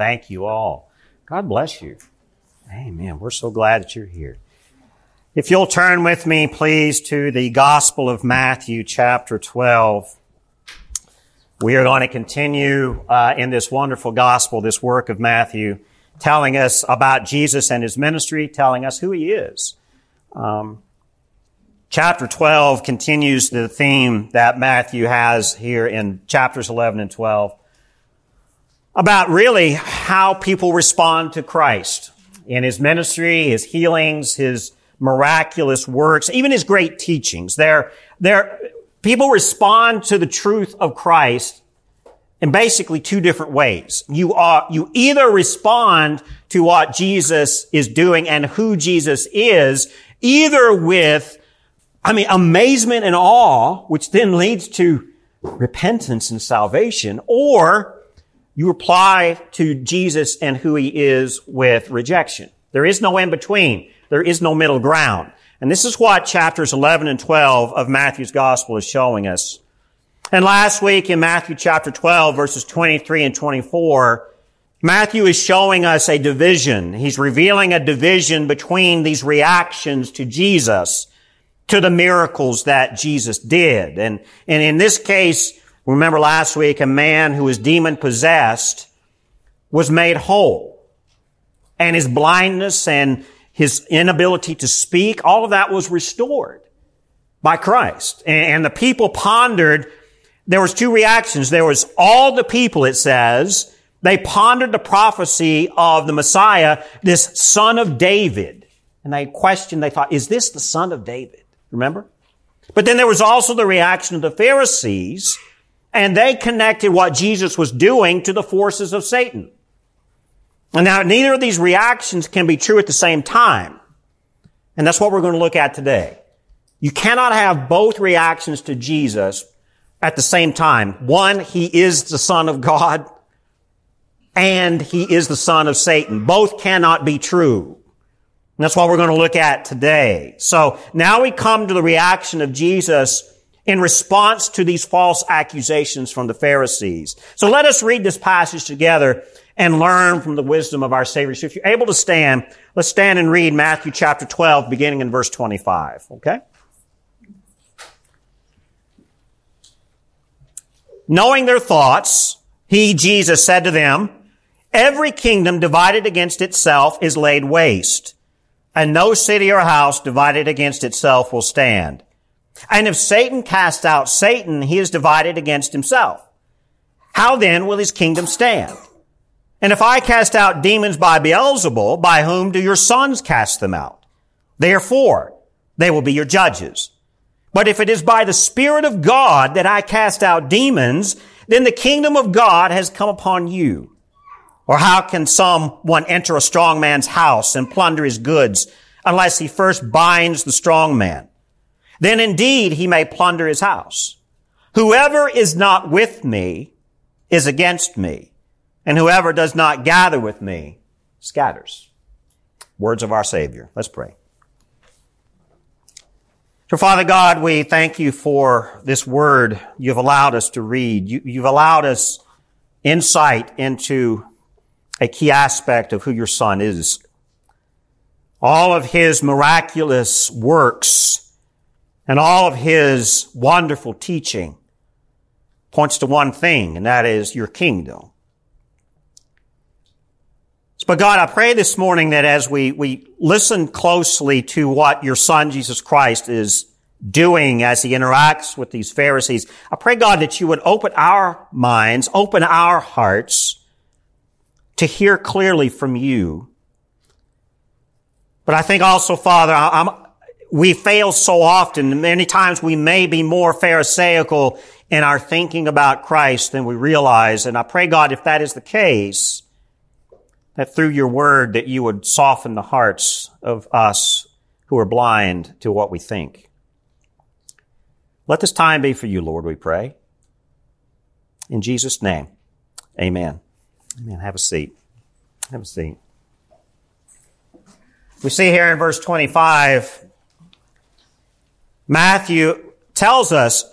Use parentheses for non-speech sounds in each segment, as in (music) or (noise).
Thank you all. God bless you. Amen. We're so glad that you're here. If you'll turn with me, please, to the Gospel of Matthew, chapter 12. We are going to continue uh, in this wonderful gospel, this work of Matthew, telling us about Jesus and his ministry, telling us who he is. Um, chapter 12 continues the theme that Matthew has here in chapters 11 and 12 about really how people respond to Christ in his ministry, his healings, his miraculous works, even his great teachings. They're, they're, people respond to the truth of Christ in basically two different ways. You are, you either respond to what Jesus is doing and who Jesus is, either with, I mean, amazement and awe, which then leads to repentance and salvation, or you reply to Jesus and who he is with rejection. There is no in between. There is no middle ground. And this is what chapters 11 and 12 of Matthew's gospel is showing us. And last week in Matthew chapter 12 verses 23 and 24, Matthew is showing us a division. He's revealing a division between these reactions to Jesus, to the miracles that Jesus did. And, and in this case, Remember last week, a man who was demon possessed was made whole. And his blindness and his inability to speak, all of that was restored by Christ. And the people pondered, there was two reactions. There was all the people, it says, they pondered the prophecy of the Messiah, this son of David. And they questioned, they thought, is this the son of David? Remember? But then there was also the reaction of the Pharisees and they connected what Jesus was doing to the forces of Satan. And now neither of these reactions can be true at the same time. And that's what we're going to look at today. You cannot have both reactions to Jesus at the same time. One, he is the son of God and he is the son of Satan. Both cannot be true. And that's what we're going to look at today. So now we come to the reaction of Jesus in response to these false accusations from the Pharisees. So let us read this passage together and learn from the wisdom of our Savior. So if you're able to stand, let's stand and read Matthew chapter 12, beginning in verse 25. Okay? Knowing their thoughts, he, Jesus, said to them, Every kingdom divided against itself is laid waste, and no city or house divided against itself will stand. And if Satan cast out Satan, he is divided against himself. How then will his kingdom stand? And if I cast out demons by Beelzebul, by whom do your sons cast them out? Therefore, they will be your judges. But if it is by the Spirit of God that I cast out demons, then the kingdom of God has come upon you. Or how can someone enter a strong man's house and plunder his goods unless he first binds the strong man? Then indeed he may plunder his house. Whoever is not with me is against me, and whoever does not gather with me scatters. Words of our Savior. Let's pray. So Father God, we thank you for this word you've allowed us to read. You, have allowed us insight into a key aspect of who your son is. All of his miraculous works and all of his wonderful teaching points to one thing, and that is your kingdom. But God, I pray this morning that as we, we listen closely to what your son, Jesus Christ, is doing as he interacts with these Pharisees, I pray God that you would open our minds, open our hearts to hear clearly from you. But I think also, Father, I'm, we fail so often. Many times we may be more pharisaical in our thinking about Christ than we realize. And I pray God, if that is the case, that through your word that you would soften the hearts of us who are blind to what we think. Let this time be for you, Lord, we pray. In Jesus' name, amen. Amen. Have a seat. Have a seat. We see here in verse 25, Matthew tells us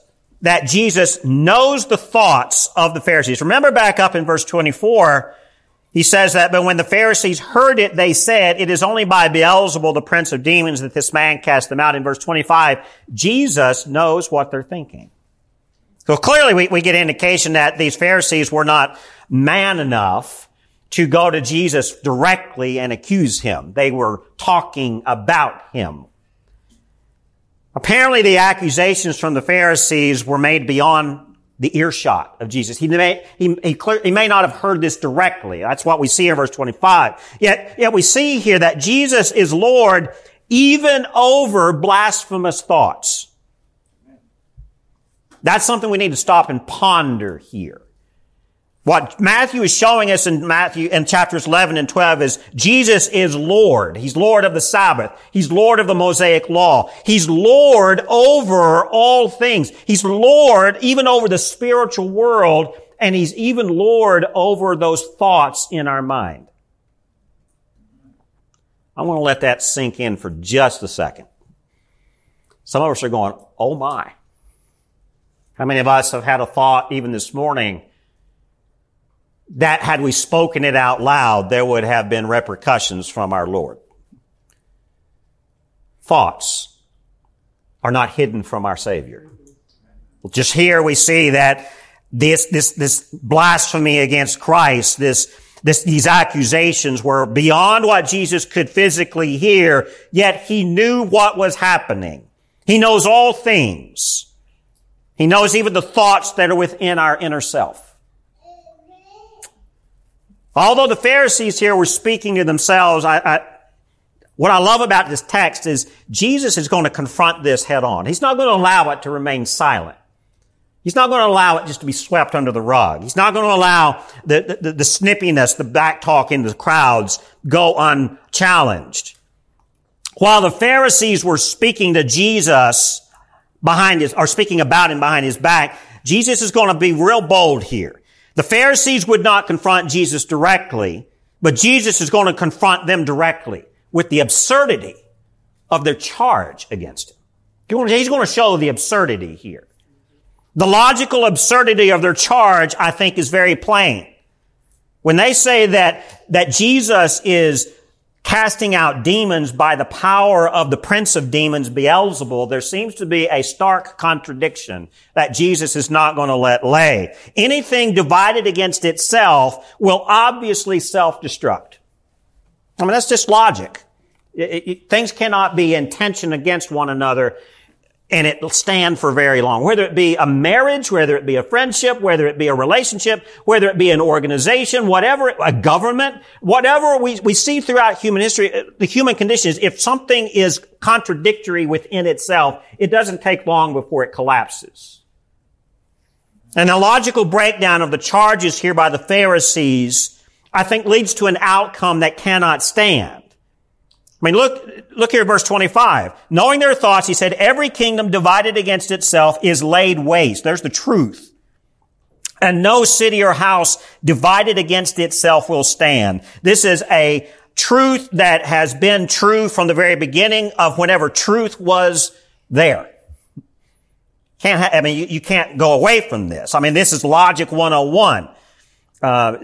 that Jesus knows the thoughts of the Pharisees. Remember back up in verse 24, He says that, but when the Pharisees heard it, they said, it is only by Beelzebul, the prince of demons, that this man cast them out. In verse 25, Jesus knows what they're thinking. So clearly we, we get indication that these Pharisees were not man enough to go to Jesus directly and accuse him. They were talking about him. Apparently the accusations from the Pharisees were made beyond the earshot of Jesus. He may, he, he, clear, he may not have heard this directly. That's what we see in verse 25. Yet, yet we see here that Jesus is Lord even over blasphemous thoughts. That's something we need to stop and ponder here. What Matthew is showing us in Matthew, in chapters 11 and 12 is Jesus is Lord. He's Lord of the Sabbath. He's Lord of the Mosaic Law. He's Lord over all things. He's Lord even over the spiritual world, and He's even Lord over those thoughts in our mind. I want to let that sink in for just a second. Some of us are going, oh my. How many of us have had a thought even this morning that had we spoken it out loud, there would have been repercussions from our Lord. Thoughts are not hidden from our Savior. Just here we see that this, this, this blasphemy against Christ, this, this, these accusations were beyond what Jesus could physically hear, yet he knew what was happening. He knows all things. He knows even the thoughts that are within our inner self. Although the Pharisees here were speaking to themselves, I, I, what I love about this text is Jesus is going to confront this head on. He's not going to allow it to remain silent. He's not going to allow it just to be swept under the rug. He's not going to allow the, the, the snippiness, the back talk in the crowds go unchallenged. While the Pharisees were speaking to Jesus behind his, or speaking about him behind his back, Jesus is going to be real bold here. The Pharisees would not confront Jesus directly, but Jesus is going to confront them directly with the absurdity of their charge against him. He's going to show the absurdity here. The logical absurdity of their charge, I think, is very plain. When they say that, that Jesus is casting out demons by the power of the prince of demons, Beelzebul, there seems to be a stark contradiction that Jesus is not going to let lay. Anything divided against itself will obviously self-destruct. I mean, that's just logic. It, it, things cannot be in tension against one another and it'll stand for very long. Whether it be a marriage, whether it be a friendship, whether it be a relationship, whether it be an organization, whatever, a government, whatever we, we see throughout human history, uh, the human condition is if something is contradictory within itself, it doesn't take long before it collapses. And the logical breakdown of the charges here by the Pharisees, I think leads to an outcome that cannot stand. I mean, look, look here, verse 25. Knowing their thoughts, he said, every kingdom divided against itself is laid waste. There's the truth. And no city or house divided against itself will stand. This is a truth that has been true from the very beginning of whenever truth was there. Can't ha- I mean, you, you, can't go away from this. I mean, this is logic 101. Uh,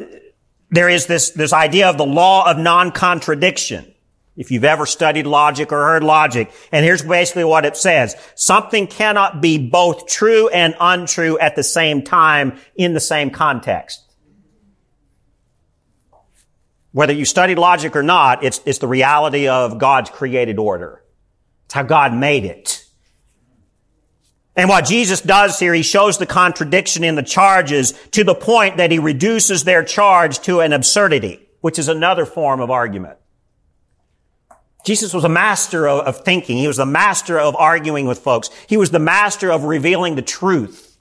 there is this, this idea of the law of non-contradiction. If you've ever studied logic or heard logic, and here's basically what it says. Something cannot be both true and untrue at the same time in the same context. Whether you studied logic or not, it's, it's the reality of God's created order. It's how God made it. And what Jesus does here, he shows the contradiction in the charges to the point that he reduces their charge to an absurdity, which is another form of argument. Jesus was a master of, of, thinking. He was the master of arguing with folks. He was the master of revealing the truth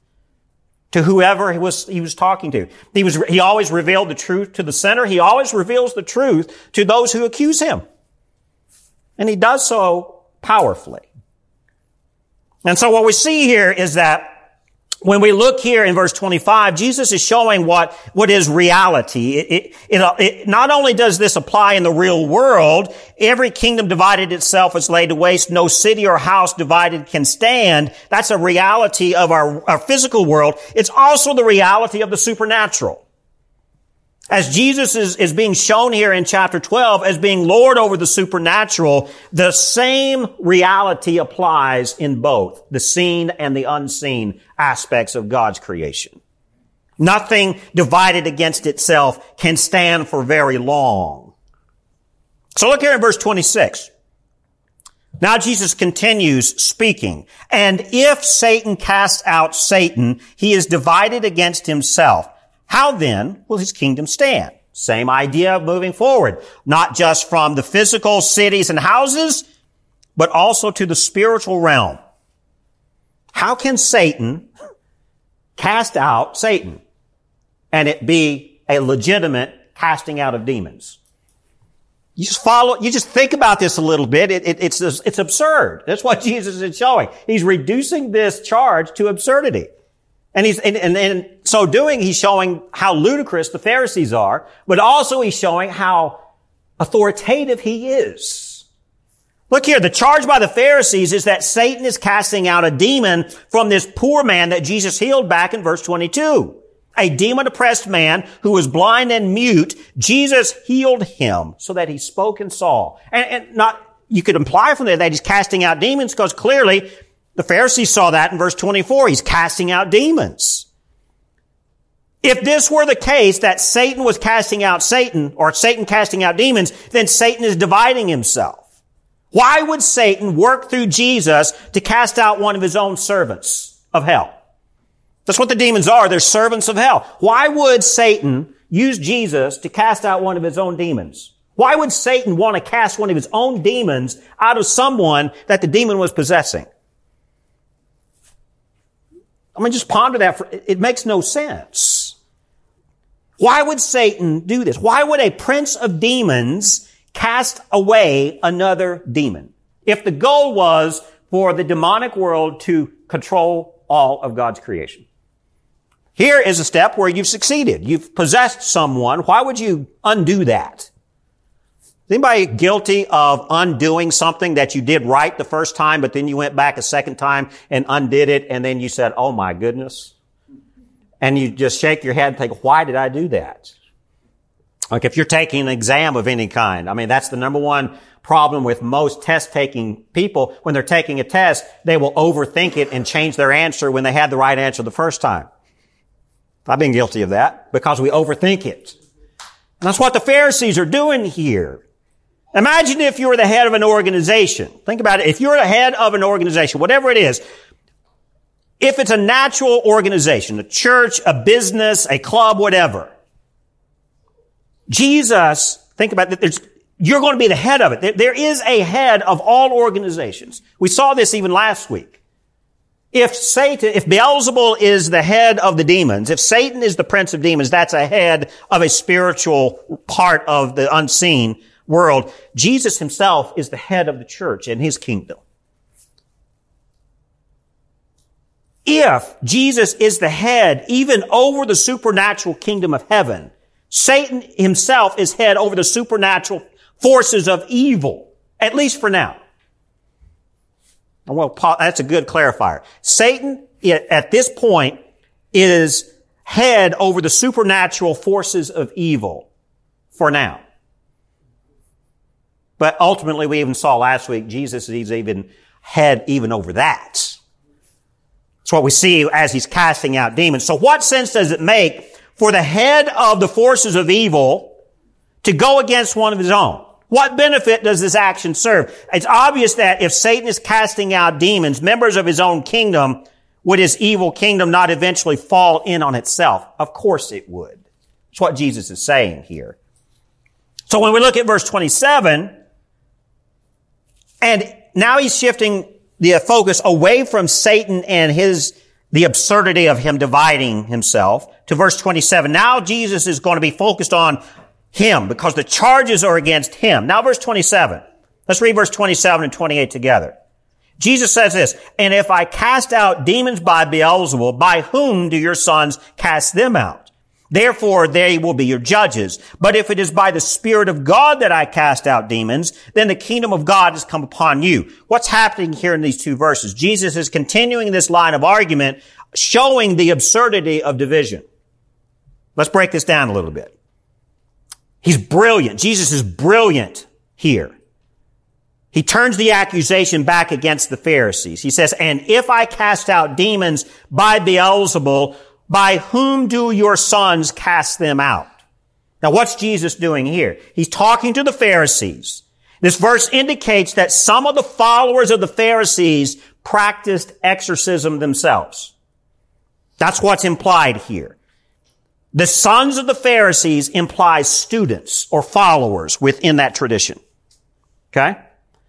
to whoever he was, he was talking to. He was, he always revealed the truth to the sinner. He always reveals the truth to those who accuse him. And he does so powerfully. And so what we see here is that when we look here in verse 25, Jesus is showing what, what is reality. It, it, it, not only does this apply in the real world, every kingdom divided itself is laid to waste. No city or house divided can stand. That's a reality of our, our physical world. It's also the reality of the supernatural. As Jesus is, is being shown here in chapter 12 as being Lord over the supernatural, the same reality applies in both the seen and the unseen aspects of God's creation. Nothing divided against itself can stand for very long. So look here in verse 26. Now Jesus continues speaking. And if Satan casts out Satan, he is divided against himself. How then will his kingdom stand? Same idea of moving forward. Not just from the physical cities and houses, but also to the spiritual realm. How can Satan cast out Satan and it be a legitimate casting out of demons? You just follow, you just think about this a little bit. It, it, it's, it's absurd. That's what (laughs) Jesus is showing. He's reducing this charge to absurdity. And he's, and, and, and so doing, he's showing how ludicrous the Pharisees are, but also he's showing how authoritative he is. Look here, the charge by the Pharisees is that Satan is casting out a demon from this poor man that Jesus healed back in verse 22 a demon oppressed man who was blind and mute, Jesus healed him so that he spoke and saw. And, and not, you could imply from there that he's casting out demons because clearly the Pharisees saw that in verse 24. He's casting out demons. If this were the case that Satan was casting out Satan or Satan casting out demons, then Satan is dividing himself. Why would Satan work through Jesus to cast out one of his own servants of hell? That's what the demons are. They're servants of hell. Why would Satan use Jesus to cast out one of his own demons? Why would Satan want to cast one of his own demons out of someone that the demon was possessing? I mean, just ponder that. For, it makes no sense. Why would Satan do this? Why would a prince of demons cast away another demon? If the goal was for the demonic world to control all of God's creation. Here is a step where you've succeeded. You've possessed someone. Why would you undo that? Is anybody guilty of undoing something that you did right the first time, but then you went back a second time and undid it, and then you said, oh my goodness? And you just shake your head and think, why did I do that? Like if you're taking an exam of any kind, I mean, that's the number one problem with most test taking people. When they're taking a test, they will overthink it and change their answer when they had the right answer the first time. I've been guilty of that because we overthink it. And that's what the Pharisees are doing here. Imagine if you were the head of an organization. Think about it. If you're the head of an organization, whatever it is, if it's a natural organization, a church, a business, a club, whatever, Jesus, think about it, you're going to be the head of it. there is a head of all organizations. We saw this even last week. If Satan, if Beelzebul is the head of the demons, if Satan is the prince of demons, that's a head of a spiritual part of the unseen world. Jesus himself is the head of the church and his kingdom. If Jesus is the head even over the supernatural kingdom of heaven, Satan himself is head over the supernatural forces of evil, at least for now. Well, that's a good clarifier. Satan, at this point, is head over the supernatural forces of evil for now. But ultimately, we even saw last week, Jesus is even head even over that. That's what we see as he's casting out demons. So what sense does it make for the head of the forces of evil to go against one of his own? What benefit does this action serve? It's obvious that if Satan is casting out demons, members of his own kingdom, would his evil kingdom not eventually fall in on itself? Of course it would. That's what Jesus is saying here. So when we look at verse 27, and now he's shifting the focus away from Satan and his, the absurdity of him dividing himself to verse 27. Now Jesus is going to be focused on him because the charges are against him. Now verse 27. Let's read verse 27 and 28 together. Jesus says this, and if I cast out demons by Beelzebul, by whom do your sons cast them out? Therefore they will be your judges. But if it is by the Spirit of God that I cast out demons, then the kingdom of God has come upon you. What's happening here in these two verses? Jesus is continuing this line of argument, showing the absurdity of division. Let's break this down a little bit. He's brilliant. Jesus is brilliant here. He turns the accusation back against the Pharisees. He says, and if I cast out demons by Beelzebul, by whom do your sons cast them out? Now what's Jesus doing here? He's talking to the Pharisees. This verse indicates that some of the followers of the Pharisees practiced exorcism themselves. That's what's implied here. The sons of the Pharisees implies students or followers within that tradition. Okay?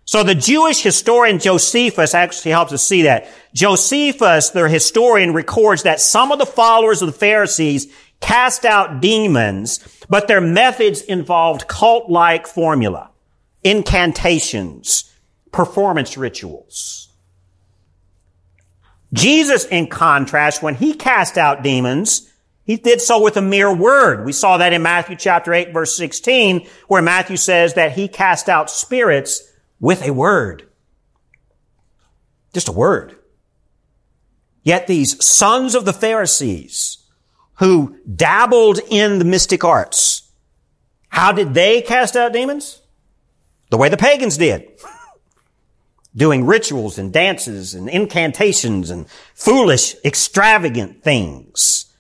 So the Jewish historian Josephus actually helps us see that. Josephus, the historian, records that some of the followers of the Pharisees cast out demons, but their methods involved cult-like formula, incantations, performance rituals. Jesus, in contrast, when he cast out demons, he did so with a mere word. We saw that in Matthew chapter 8 verse 16, where Matthew says that he cast out spirits with a word. Just a word. Yet these sons of the Pharisees who dabbled in the mystic arts, how did they cast out demons? The way the pagans did. (laughs) Doing rituals and dances and incantations and foolish, extravagant things.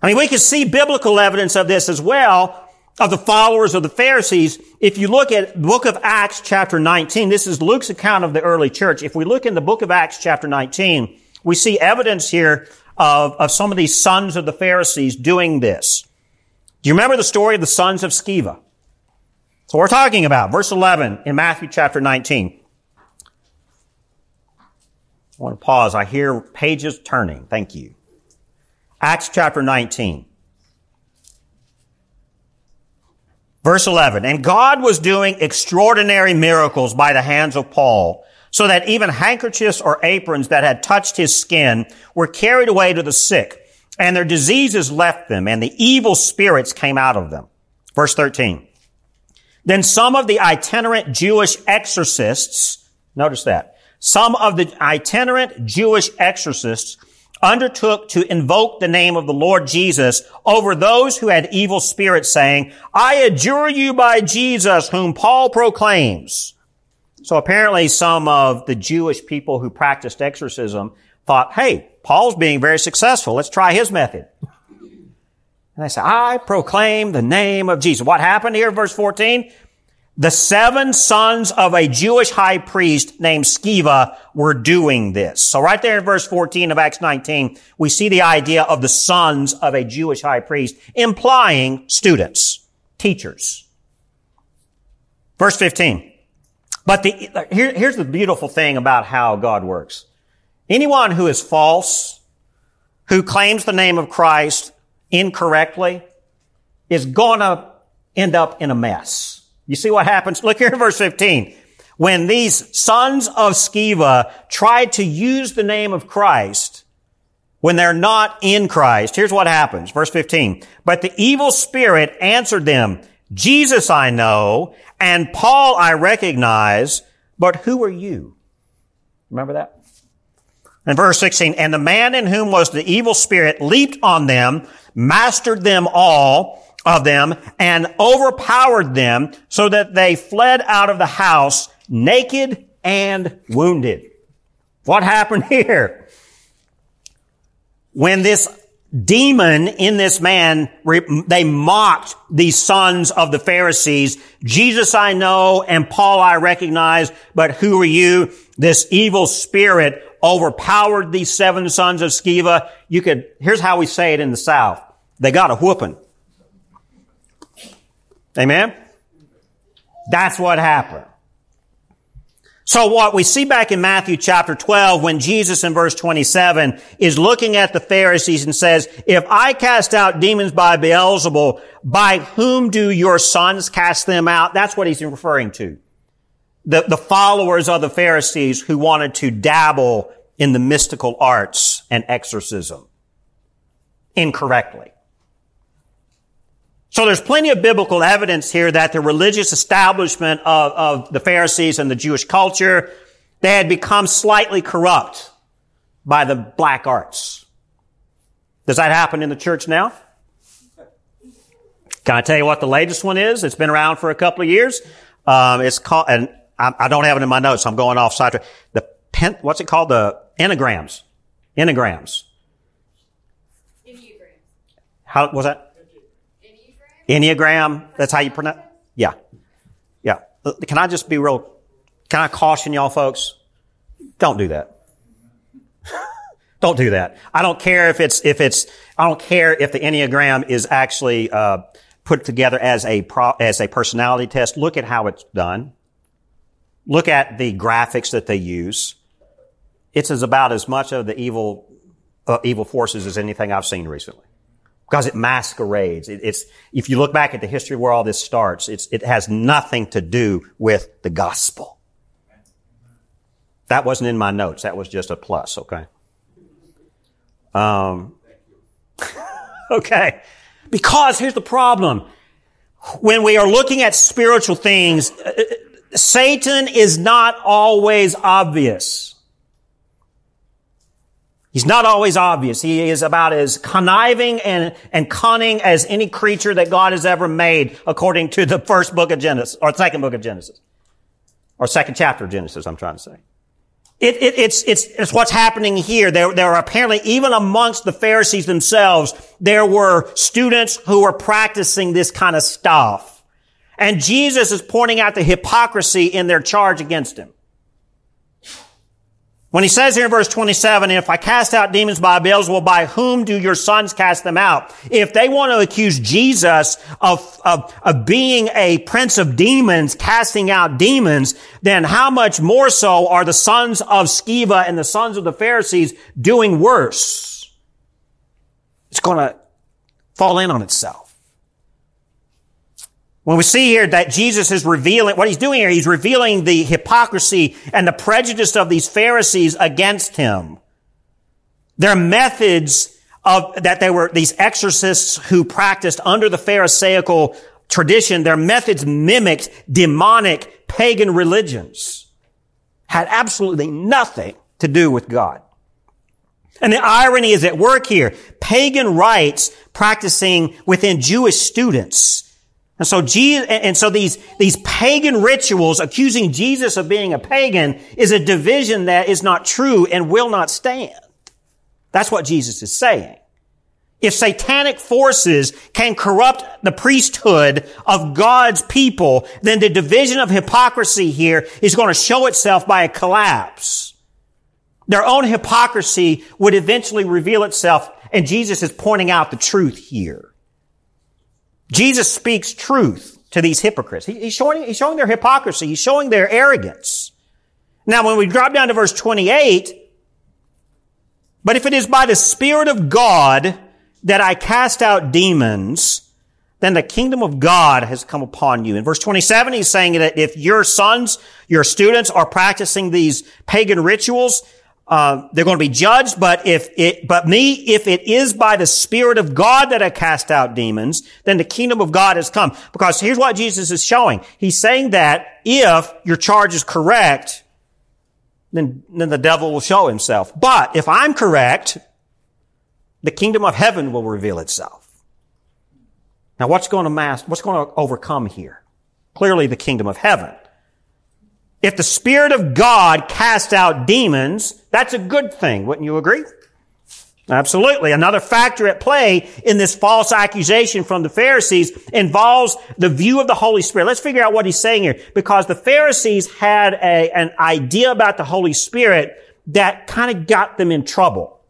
I mean, we can see biblical evidence of this as well of the followers of the Pharisees. If you look at the book of Acts chapter 19, this is Luke's account of the early church. If we look in the book of Acts chapter 19, we see evidence here of, of some of these sons of the Pharisees doing this. Do you remember the story of the sons of Sceva? So we're talking about verse 11 in Matthew chapter 19. I want to pause. I hear pages turning. Thank you. Acts chapter 19. Verse 11, and God was doing extraordinary miracles by the hands of Paul, so that even handkerchiefs or aprons that had touched his skin were carried away to the sick, and their diseases left them, and the evil spirits came out of them. Verse 13. Then some of the itinerant Jewish exorcists, notice that, some of the itinerant Jewish exorcists undertook to invoke the name of the Lord Jesus over those who had evil spirits saying, I adjure you by Jesus whom Paul proclaims. So apparently some of the Jewish people who practiced exorcism thought, hey, Paul's being very successful. Let's try his method. And they say, I proclaim the name of Jesus. What happened here, verse 14? The seven sons of a Jewish high priest named Sceva were doing this. So right there in verse 14 of Acts 19, we see the idea of the sons of a Jewish high priest, implying students, teachers. Verse 15. But the, here, here's the beautiful thing about how God works. Anyone who is false, who claims the name of Christ incorrectly, is gonna end up in a mess. You see what happens? Look here in verse 15. When these sons of Sceva tried to use the name of Christ, when they're not in Christ, here's what happens. Verse 15. But the evil spirit answered them, Jesus I know, and Paul I recognize, but who are you? Remember that? And verse 16, and the man in whom was the evil spirit leaped on them, mastered them all, of them and overpowered them so that they fled out of the house naked and wounded. What happened (laughs) here? When this demon in this man, they mocked these sons of the Pharisees. Jesus I know and Paul I recognize, but who are you? This evil spirit overpowered these seven sons of Sceva. You could, here's how we say it in the South. They got a whooping. Amen? That's what happened. So what we see back in Matthew chapter 12 when Jesus in verse 27 is looking at the Pharisees and says, if I cast out demons by Beelzebul, by whom do your sons cast them out? That's what he's referring to. The, the followers of the Pharisees who wanted to dabble in the mystical arts and exorcism incorrectly. So there's plenty of biblical evidence here that the religious establishment of, of the Pharisees and the Jewish culture, they had become slightly corrupt by the black arts. Does that happen in the church now? Can I tell you what the latest one is? It's been around for a couple of years. Um, it's called, and I, I, don't have it in my notes. So I'm going off side. The pen, what's it called? The enneagrams. Enneagrams. Enneagrams. How was that? Enneagram. That's how you pronounce. Yeah. Yeah. Can I just be real? Can I caution y'all folks? Don't do that. (laughs) don't do that. I don't care if it's if it's. I don't care if the enneagram is actually uh, put together as a pro, as a personality test. Look at how it's done. Look at the graphics that they use. It's as about as much of the evil uh, evil forces as anything I've seen recently. Because it masquerades. It, it's if you look back at the history of where all this starts, it has nothing to do with the gospel. That wasn't in my notes. That was just a plus. Okay. Um. (laughs) okay. Because here's the problem. When we are looking at spiritual things, uh, Satan is not always obvious. He's not always obvious. He is about as conniving and, and cunning as any creature that God has ever made, according to the first book of Genesis, or second book of Genesis. Or second chapter of Genesis, I'm trying to say. It, it, it's, it's, it's what's happening here. There, there are apparently, even amongst the Pharisees themselves, there were students who were practicing this kind of stuff. And Jesus is pointing out the hypocrisy in their charge against him. When he says here in verse 27, if I cast out demons by Beelzebul, by whom do your sons cast them out? If they want to accuse Jesus of, of, of being a prince of demons, casting out demons, then how much more so are the sons of Sceva and the sons of the Pharisees doing worse? It's going to fall in on itself. When we see here that Jesus is revealing, what he's doing here, he's revealing the hypocrisy and the prejudice of these Pharisees against him. Their methods of, that they were, these exorcists who practiced under the Pharisaical tradition, their methods mimicked demonic pagan religions. Had absolutely nothing to do with God. And the irony is at work here. Pagan rites practicing within Jewish students and so, Jesus, and so these, these pagan rituals accusing Jesus of being a pagan is a division that is not true and will not stand. That's what Jesus is saying. If satanic forces can corrupt the priesthood of God's people, then the division of hypocrisy here is going to show itself by a collapse. Their own hypocrisy would eventually reveal itself, and Jesus is pointing out the truth here. Jesus speaks truth to these hypocrites. he's, showing, he's showing their hypocrisy. He's showing their arrogance. Now, when we drop down to verse 28, but if it is by the Spirit of God that I cast out demons, then the kingdom of God has come upon you. In verse 27, he's saying that if your sons, your students are practicing these pagan rituals, uh, they're going to be judged, but if it, but me, if it is by the Spirit of God that I cast out demons, then the kingdom of God has come. Because here's what Jesus is showing. He's saying that if your charge is correct, then, then the devil will show himself. But if I'm correct, the kingdom of heaven will reveal itself. Now what's going to mask, what's going to overcome here? Clearly the kingdom of heaven. If the Spirit of God casts out demons, that's a good thing. Wouldn't you agree? Absolutely. Another factor at play in this false accusation from the Pharisees involves the view of the Holy Spirit. Let's figure out what he's saying here. Because the Pharisees had a, an idea about the Holy Spirit that kind of got them in trouble.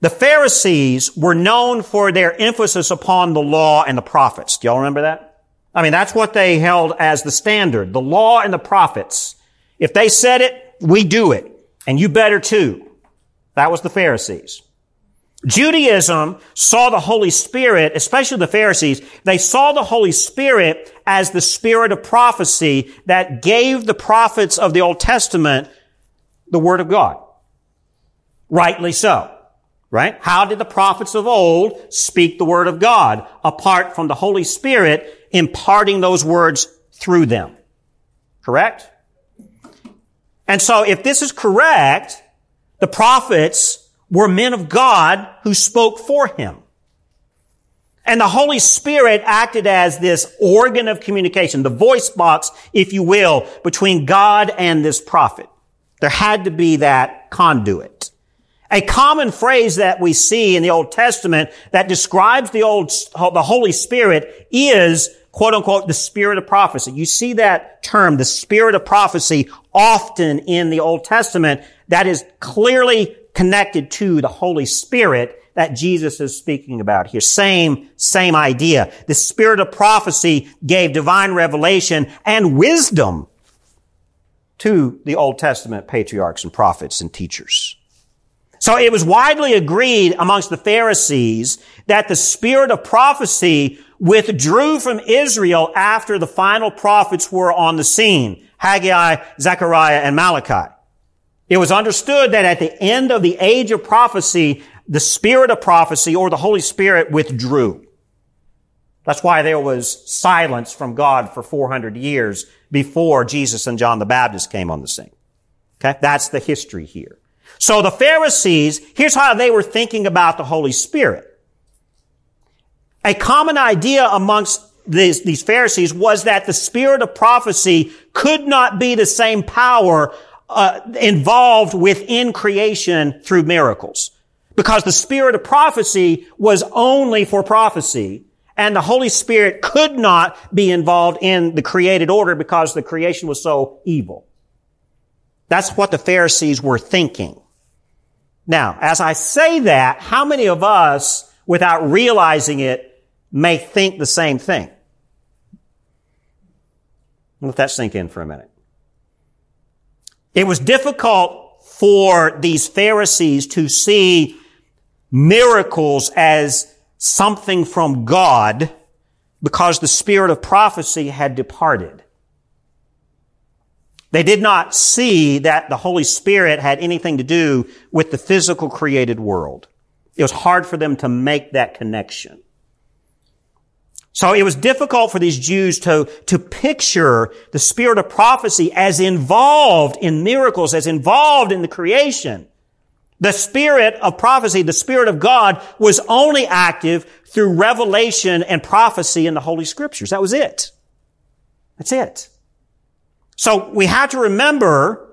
The Pharisees were known for their emphasis upon the law and the prophets. Do y'all remember that? I mean, that's what they held as the standard. The law and the prophets. If they said it, we do it. And you better too. That was the Pharisees. Judaism saw the Holy Spirit, especially the Pharisees, they saw the Holy Spirit as the spirit of prophecy that gave the prophets of the Old Testament the Word of God. Rightly so. Right? How did the prophets of old speak the Word of God apart from the Holy Spirit imparting those words through them. Correct? And so if this is correct, the prophets were men of God who spoke for him. And the Holy Spirit acted as this organ of communication, the voice box, if you will, between God and this prophet. There had to be that conduit. A common phrase that we see in the Old Testament that describes the old, the Holy Spirit is, quote unquote, the spirit of prophecy. You see that term, the spirit of prophecy, often in the Old Testament that is clearly connected to the Holy Spirit that Jesus is speaking about here. Same, same idea. The spirit of prophecy gave divine revelation and wisdom to the Old Testament patriarchs and prophets and teachers. So it was widely agreed amongst the Pharisees that the spirit of prophecy withdrew from Israel after the final prophets were on the scene. Haggai, Zechariah, and Malachi. It was understood that at the end of the age of prophecy, the spirit of prophecy or the Holy Spirit withdrew. That's why there was silence from God for 400 years before Jesus and John the Baptist came on the scene. Okay? That's the history here. So the Pharisees, here's how they were thinking about the Holy Spirit. A common idea amongst these, these Pharisees was that the spirit of prophecy could not be the same power uh, involved within creation through miracles. Because the spirit of prophecy was only for prophecy, and the Holy Spirit could not be involved in the created order because the creation was so evil. That's what the Pharisees were thinking. Now, as I say that, how many of us, without realizing it, may think the same thing? Let that sink in for a minute. It was difficult for these Pharisees to see miracles as something from God because the spirit of prophecy had departed. They did not see that the Holy Spirit had anything to do with the physical created world. It was hard for them to make that connection. So it was difficult for these Jews to, to picture the spirit of prophecy as involved in miracles, as involved in the creation. The spirit of prophecy, the spirit of God, was only active through revelation and prophecy in the Holy Scriptures. That was it. That's it. So we have to remember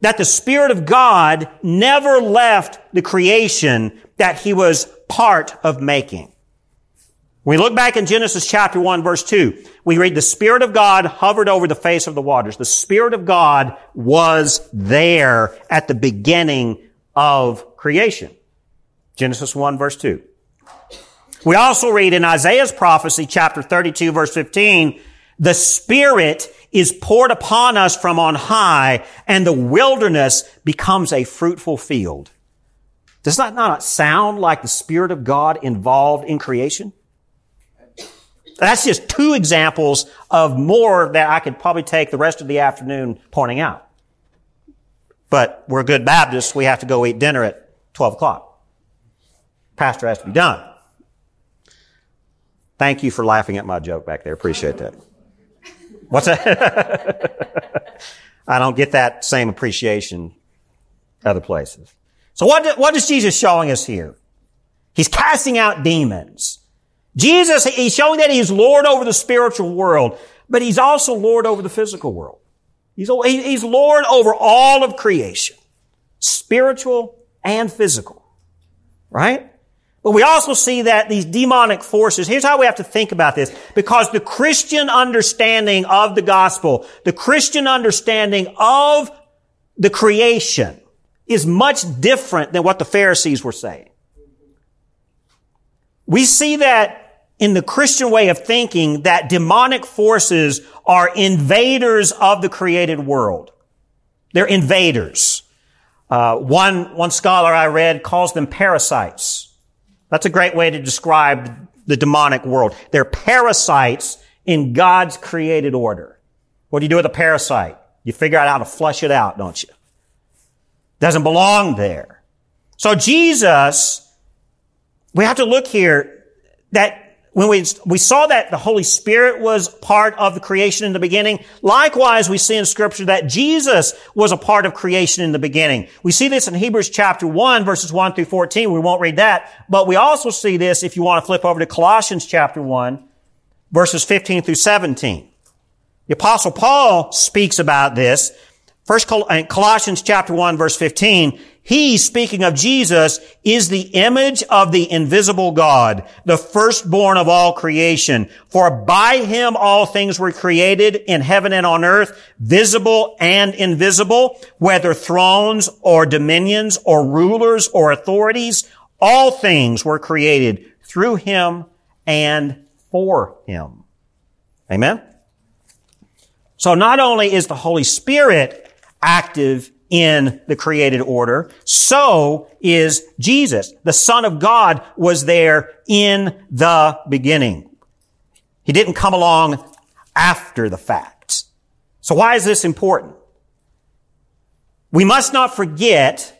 that the Spirit of God never left the creation that He was part of making. we look back in Genesis chapter 1 verse 2, we read the Spirit of God hovered over the face of the waters. The Spirit of God was there at the beginning of creation. Genesis 1 verse 2. We also read in Isaiah's prophecy, chapter 32 verse 15, the Spirit is poured upon us from on high and the wilderness becomes a fruitful field. Does that not sound like the Spirit of God involved in creation? That's just two examples of more that I could probably take the rest of the afternoon pointing out. But we're good Baptists. We have to go eat dinner at 12 o'clock. Pastor has to be done. Thank you for laughing at my joke back there. Appreciate that. What's that? (laughs) I don't get that same appreciation other places. So what, what is Jesus showing us here? He's casting out demons. Jesus, he's showing that he's Lord over the spiritual world, but he's also Lord over the physical world. He's, he's Lord over all of creation, spiritual and physical. Right? But we also see that these demonic forces, here's how we have to think about this. Because the Christian understanding of the gospel, the Christian understanding of the creation is much different than what the Pharisees were saying. We see that in the Christian way of thinking that demonic forces are invaders of the created world. They're invaders. Uh, one, one scholar I read calls them parasites. That's a great way to describe the demonic world. They're parasites in God's created order. What do you do with a parasite? You figure out how to flush it out, don't you? Doesn't belong there. So Jesus, we have to look here that when we, we saw that the Holy Spirit was part of the creation in the beginning, likewise we see in scripture that Jesus was a part of creation in the beginning. We see this in Hebrews chapter 1 verses 1 through 14. We won't read that, but we also see this if you want to flip over to Colossians chapter 1 verses 15 through 17. The apostle Paul speaks about this. First uh, Colossians chapter 1 verse 15, he, speaking of Jesus, is the image of the invisible God, the firstborn of all creation. For by him all things were created in heaven and on earth, visible and invisible, whether thrones or dominions or rulers or authorities. All things were created through him and for him. Amen? So not only is the Holy Spirit active in the created order, so is Jesus. The Son of God was there in the beginning. He didn't come along after the fact. So why is this important? We must not forget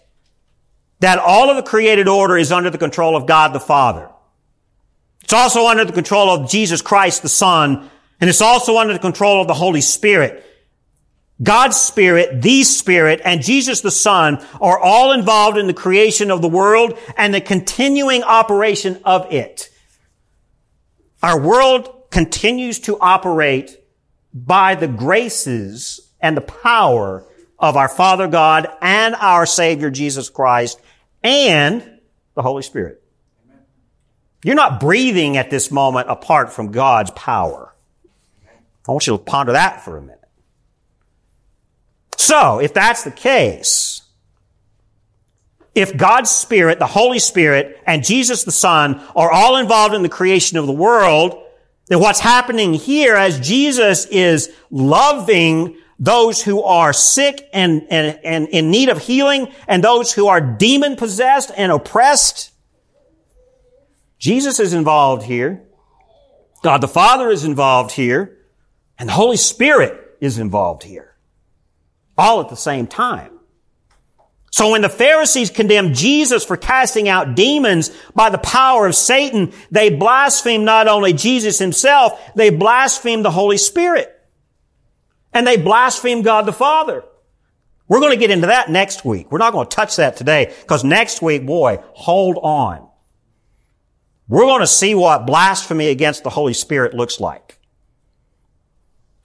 that all of the created order is under the control of God the Father. It's also under the control of Jesus Christ the Son, and it's also under the control of the Holy Spirit. God's Spirit, the Spirit, and Jesus the Son are all involved in the creation of the world and the continuing operation of it. Our world continues to operate by the graces and the power of our Father God and our Savior Jesus Christ and the Holy Spirit. You're not breathing at this moment apart from God's power. I want you to ponder that for a minute. So, if that's the case, if God's Spirit, the Holy Spirit, and Jesus the Son are all involved in the creation of the world, then what's happening here as Jesus is loving those who are sick and, and, and in need of healing and those who are demon possessed and oppressed, Jesus is involved here. God the Father is involved here. And the Holy Spirit is involved here all at the same time. So when the Pharisees condemned Jesus for casting out demons by the power of Satan, they blasphemed not only Jesus himself, they blasphemed the Holy Spirit. And they blasphemed God the Father. We're going to get into that next week. We're not going to touch that today because next week, boy, hold on. We're going to see what blasphemy against the Holy Spirit looks like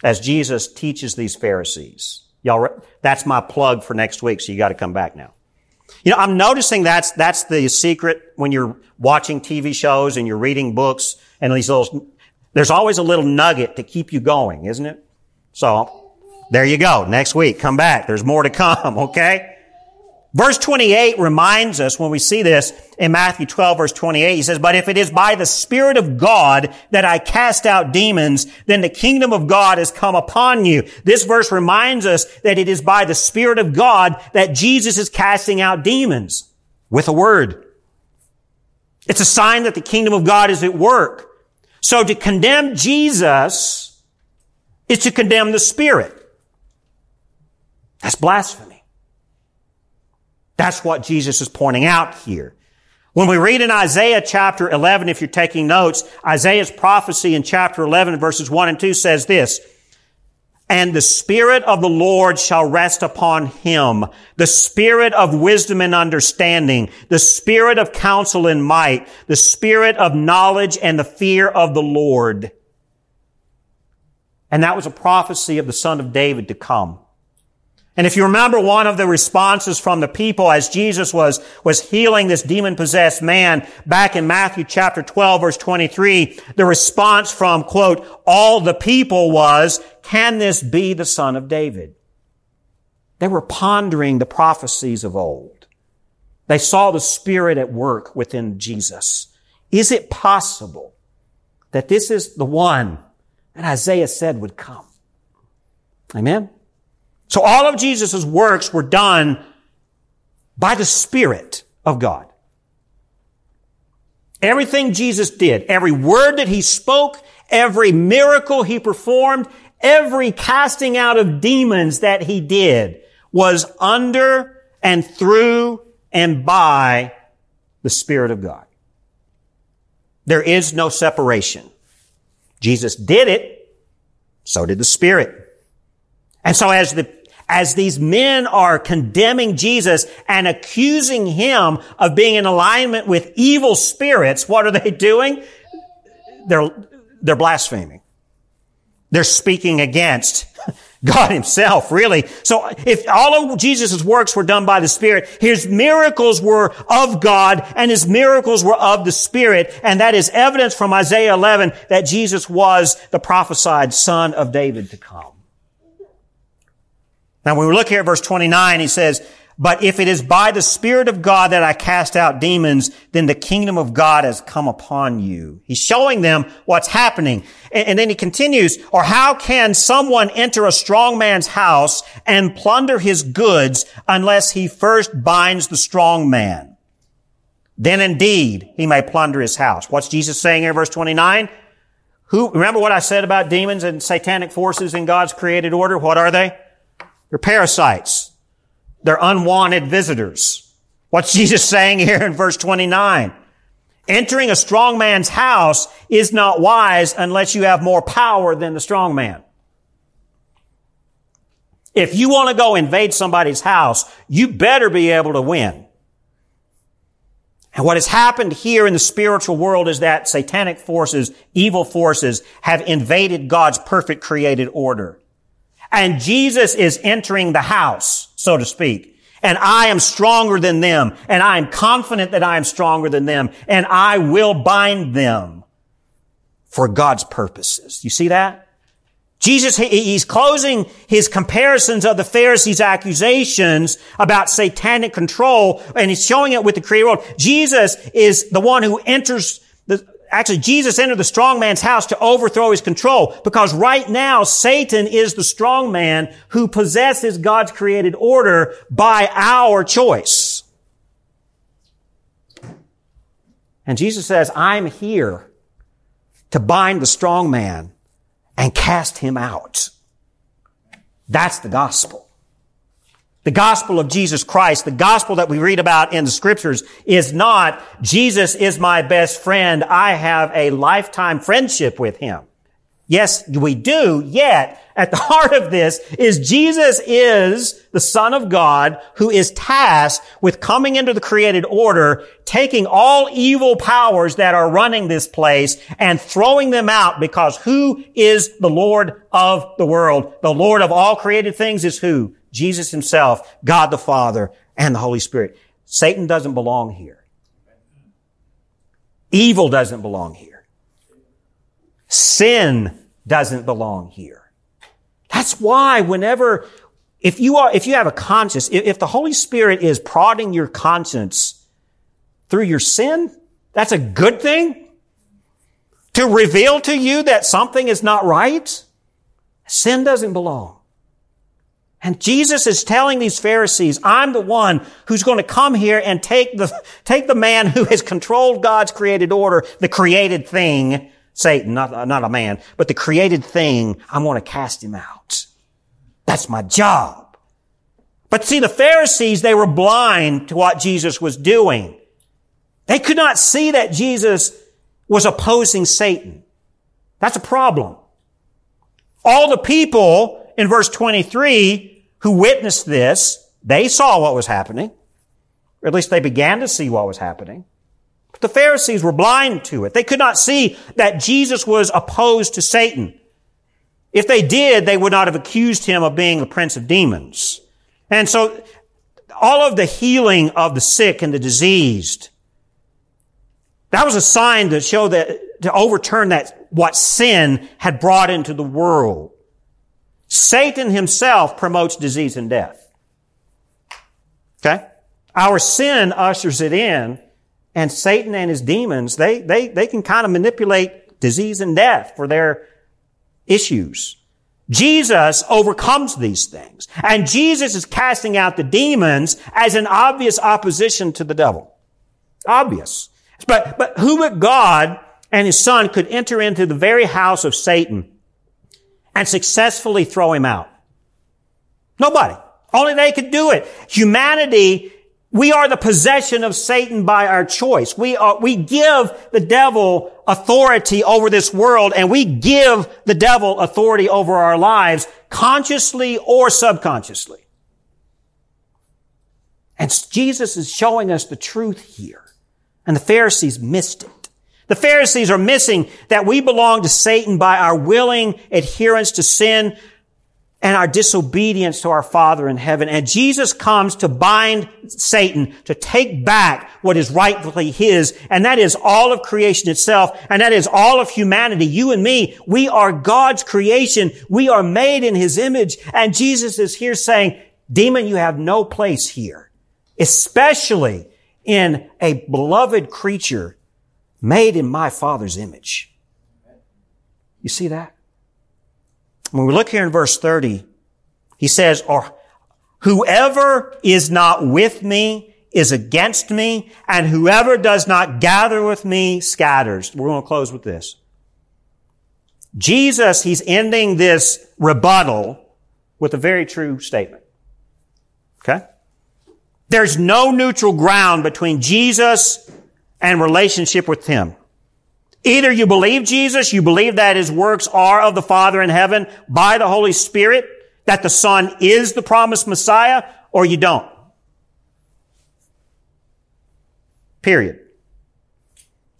as Jesus teaches these Pharisees. Y'all, that's my plug for next week, so you got to come back now. You know, I'm noticing that's, that's the secret when you're watching TV shows and you're reading books and these little, there's always a little nugget to keep you going, isn't it? So, there you go. Next week, come back. There's more to come, (laughs) okay? Verse 28 reminds us when we see this in Matthew 12 verse 28, he says, But if it is by the Spirit of God that I cast out demons, then the kingdom of God has come upon you. This verse reminds us that it is by the Spirit of God that Jesus is casting out demons with a word. It's a sign that the kingdom of God is at work. So to condemn Jesus is to condemn the Spirit. That's blasphemy. That's what Jesus is pointing out here. When we read in Isaiah chapter 11, if you're taking notes, Isaiah's prophecy in chapter 11 verses 1 and 2 says this, and the Spirit of the Lord shall rest upon him, the Spirit of wisdom and understanding, the Spirit of counsel and might, the Spirit of knowledge and the fear of the Lord. And that was a prophecy of the Son of David to come. And if you remember one of the responses from the people as Jesus was, was healing this demon-possessed man back in Matthew chapter 12 verse 23, the response from, quote, all the people was, can this be the son of David? They were pondering the prophecies of old. They saw the Spirit at work within Jesus. Is it possible that this is the one that Isaiah said would come? Amen? So all of Jesus' works were done by the Spirit of God. Everything Jesus did, every word that he spoke, every miracle he performed, every casting out of demons that he did was under and through and by the Spirit of God. There is no separation. Jesus did it. So did the Spirit. And so as the, as these men are condemning Jesus and accusing him of being in alignment with evil spirits, what are they doing? They're, they're blaspheming. They're speaking against (laughs) God himself, really. So if all of Jesus' works were done by the Spirit, his miracles were of God and his miracles were of the Spirit. And that is evidence from Isaiah 11 that Jesus was the prophesied son of David to come. Now when we look here at verse 29, he says, but if it is by the Spirit of God that I cast out demons, then the kingdom of God has come upon you. He's showing them what's happening. And, then he continues, or how can someone enter a strong man's house and plunder his goods unless he first binds the strong man? Then indeed he may plunder his house. What's Jesus saying here, verse 29? Who, remember what I said about demons and satanic forces in God's created order? What are they? They're parasites. They're unwanted visitors. What's (laughs) Jesus saying here in verse 29? Entering a strong man's house is not wise unless you have more power than the strong man. If you want to go invade somebody's house, you better be able to win. And what has happened here in the spiritual world is that satanic forces, evil forces, have invaded God's perfect created order. And Jesus is entering the house, so to speak. And I am stronger than them. And I am confident that I am stronger than them. And I will bind them for God's purposes. You see that? Jesus, he's closing his comparisons of the Pharisees' accusations about satanic control, and he's showing it with the created world. Jesus is the one who enters Actually, Jesus entered the strong man's house to overthrow his control because right now Satan is the strong man who possesses God's created order by our choice. And Jesus says, I'm here to bind the strong man and cast him out. That's the gospel. The gospel of Jesus Christ, the gospel that we read about in the scriptures is not, Jesus is my best friend. I have a lifetime friendship with him. Yes, we do, yet at the (laughs) heart of this is Jesus is the Son of God who is tasked with coming into the created order, taking all evil powers that are running this place and throwing them out because who is the Lord of the world? The Lord of all created things is who? Jesus himself, God the Father, and the Holy Spirit. Satan doesn't belong here. Evil doesn't belong here. Sin doesn't belong here. That's why whenever, if you are, if you have a conscience, if the Holy Spirit is prodding your conscience through your sin, that's a good thing. To reveal to you that something is not right, sin doesn't belong. And Jesus is telling these Pharisees, I'm the one who's going to come here and take the, (laughs) take the man who has controlled God's created order, the created thing, Satan, not, not a man, but the created thing, I'm going to cast him out. That's my job. But see, the Pharisees, they were blind to what Jesus was doing. They could not see that Jesus was opposing Satan. That's a problem. All the people in verse 23 who witnessed this, they saw what was happening. Or at least they began to see what was happening. But the Pharisees were blind to it. They could not see that Jesus was opposed to Satan. If they did, they would not have accused him of being the prince of demons. And so all of the healing of the sick and the diseased, that was a sign to show that, to overturn that, what sin had brought into the world. Satan himself promotes disease and death. Okay? Our sin ushers it in, and Satan and his demons, they, they, they can kind of manipulate disease and death for their issues. Jesus overcomes these things. And Jesus is casting out the demons as an obvious opposition to the devil. Obvious. But, but who but God and his son could enter into the very house of Satan and successfully throw him out? Nobody. Only they could do it. Humanity We are the possession of Satan by our choice. We are, we give the devil authority over this world and we give the devil authority over our lives consciously or subconsciously. And Jesus is showing us the truth here. And the Pharisees missed it. The Pharisees are missing that we belong to Satan by our willing adherence to sin, and our disobedience to our Father in heaven. And Jesus comes to bind Satan, to take back what is rightfully his, and that is all of creation itself, and that is all of humanity. You and me, we are God's creation. We are made in his image. And Jesus is here saying, demon, you have no place here, especially in a beloved creature made in my Father's image. You see that? When we look here in verse 30, he says, or whoever is not with me is against me, and whoever does not gather with me scatters. We're going to close with this. Jesus, he's ending this rebuttal with a very true statement. Okay? There's no neutral ground between Jesus and relationship with him. Either you believe Jesus, you believe that his works are of the Father in heaven by the Holy Spirit, that the Son is the promised Messiah, or you don't. Period.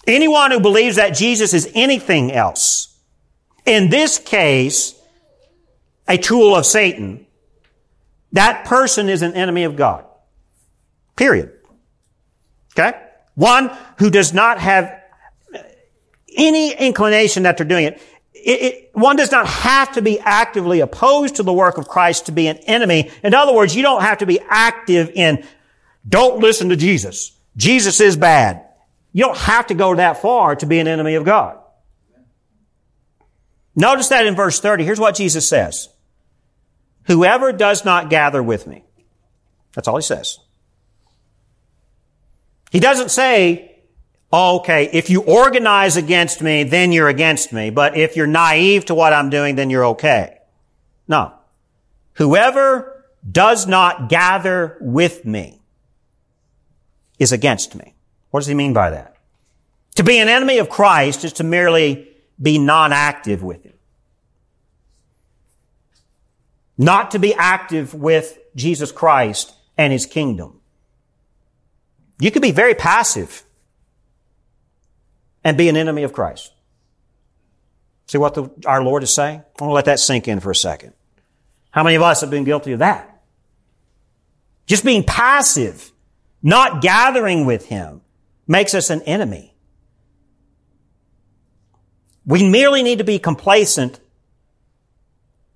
Anyone who believes that Jesus is anything else, in this case, a tool of Satan, that person is an enemy of God. Period. Okay? One who does not have any inclination that they're doing it. It, it, one does not have to be actively opposed to the work of Christ to be an enemy. In other words, you don't have to be active in, don't listen to Jesus. Jesus is bad. You don't have to go that far to be an enemy of God. Notice that in verse 30. Here's what Jesus says. Whoever does not gather with me. That's all he says. He doesn't say, oh, okay, if you organize against me, then you're against me. But if you're naive to what I'm doing, then you're okay. No. Whoever does not gather with me is against me. What does he mean by that? To be an enemy of Christ is to merely be non-active with him. Not to be active with Jesus Christ and his kingdom. You could be very passive and be an enemy of Christ. See what the, our Lord is saying? I want to let that sink in for a second. How many of us have been guilty of that? Just being passive, not gathering with Him, makes us an enemy. We merely need to be complacent,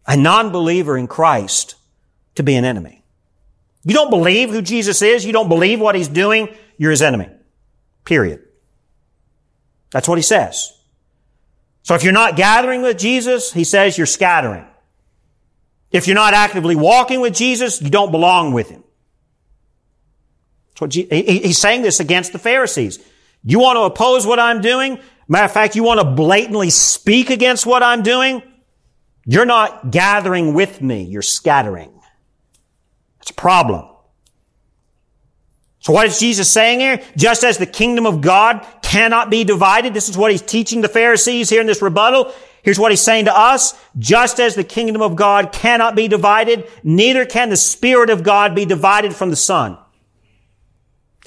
a non-believer in Christ, to be an enemy. You don't believe who Jesus is, you don't believe what He's doing, you're His enemy. Period. That's what he says. So if you're not gathering with Jesus, he says you're scattering. If you're not actively walking with Jesus, you don't belong with him. he's saying this against the Pharisees. You want to oppose what I'm doing? Matter of fact, you want to blatantly speak against what I'm doing? You're not gathering with me. You're scattering. It's a problem. So what is Jesus saying here? Just as the kingdom of God cannot be divided, this is what he's teaching the Pharisees here in this rebuttal. Here's what he's saying to us. Just as the kingdom of God cannot be divided, neither can the Spirit of God be divided from the Son.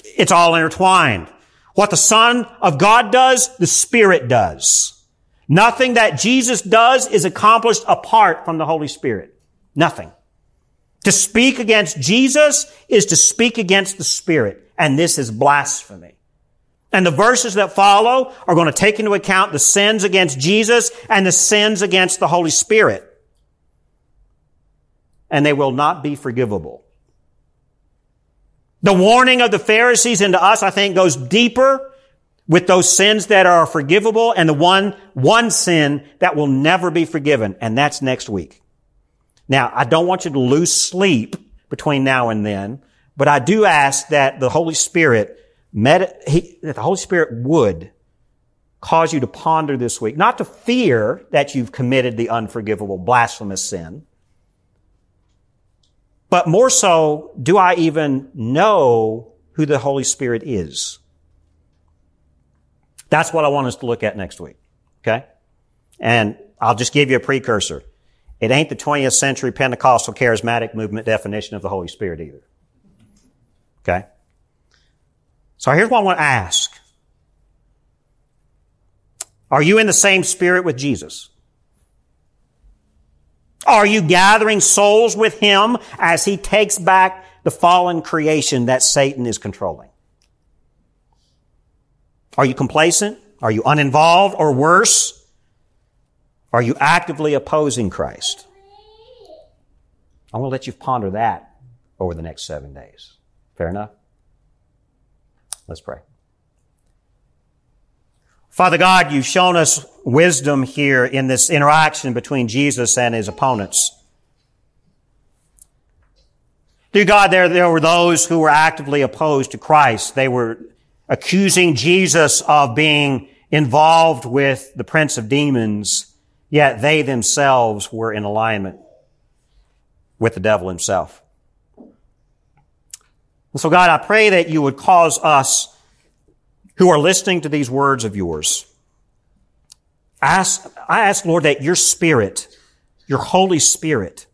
It's all intertwined. What the Son of God does, the Spirit does. Nothing that Jesus does is accomplished apart from the Holy Spirit. Nothing. To speak against Jesus is to speak against the Spirit, and this is blasphemy. And the verses that follow are going to take into account the sins against Jesus and the sins against the Holy Spirit. And they will not be forgivable. The warning of the Pharisees into us, I think, goes deeper with those sins that are forgivable and the one, one sin that will never be forgiven. And that's next week. Now, I don't want you to lose sleep between now and then, but I do ask that the Holy Spirit, med- he, that the Holy Spirit would cause you to ponder this week, not to fear that you've committed the unforgivable, blasphemous sin, but more so, do I even know who the Holy Spirit is. That's what I want us to look at next week. Okay? And I'll just give you a precursor. It ain't the 20th century Pentecostal charismatic movement definition of the Holy Spirit either. Okay? So here's what I want to ask. Are you in the same spirit with Jesus? Are you gathering souls with Him as He takes back the fallen creation that Satan is controlling? Are you complacent? Are you uninvolved or worse? Are you actively opposing Christ? I want to let you ponder that over the next seven days. Fair enough? Let's pray. Father God, you've shown us wisdom here in this interaction between Jesus and his opponents. Dear God, there, there were those who were actively opposed to Christ. They were accusing Jesus of being involved with the prince of demons, yet they themselves were in alignment with the devil himself. And so God, I pray that you would cause us who are listening to these words of yours, ask, I ask, Lord, that your spirit, your Holy Spirit,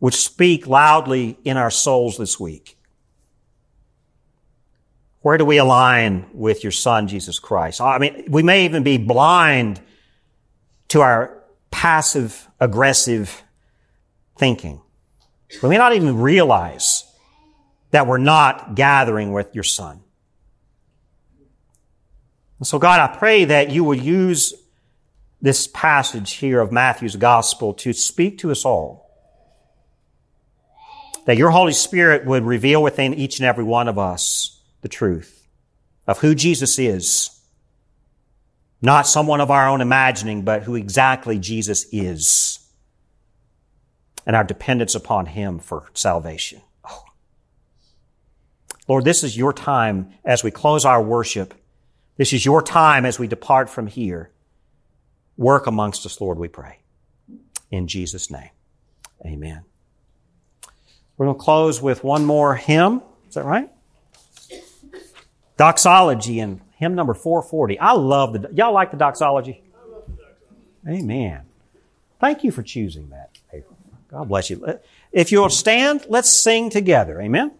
would speak loudly in our souls this week. Where do we align with your son, Jesus Christ? I mean, we may even be blind to our passive, aggressive thinking. We may not even realize that we're not gathering with your son. And so God, I pray that you would use this passage here of Matthew's gospel to speak to us all. That your Holy Spirit would reveal within each and every one of us the truth of who Jesus is. Not someone of our own imagining, but who exactly Jesus is. And our dependence upon Him for salvation. Oh. Lord, this is your time as we close our worship. This is your time as we depart from here. Work amongst us, Lord, we pray. In Jesus' name. Amen. We're going to close with one more hymn. Is that right? Doxology in hymn number 440. I love the, y'all like the doxology? Amen. Thank you for choosing that, April. God bless you. If you'll stand, let's sing together. Amen.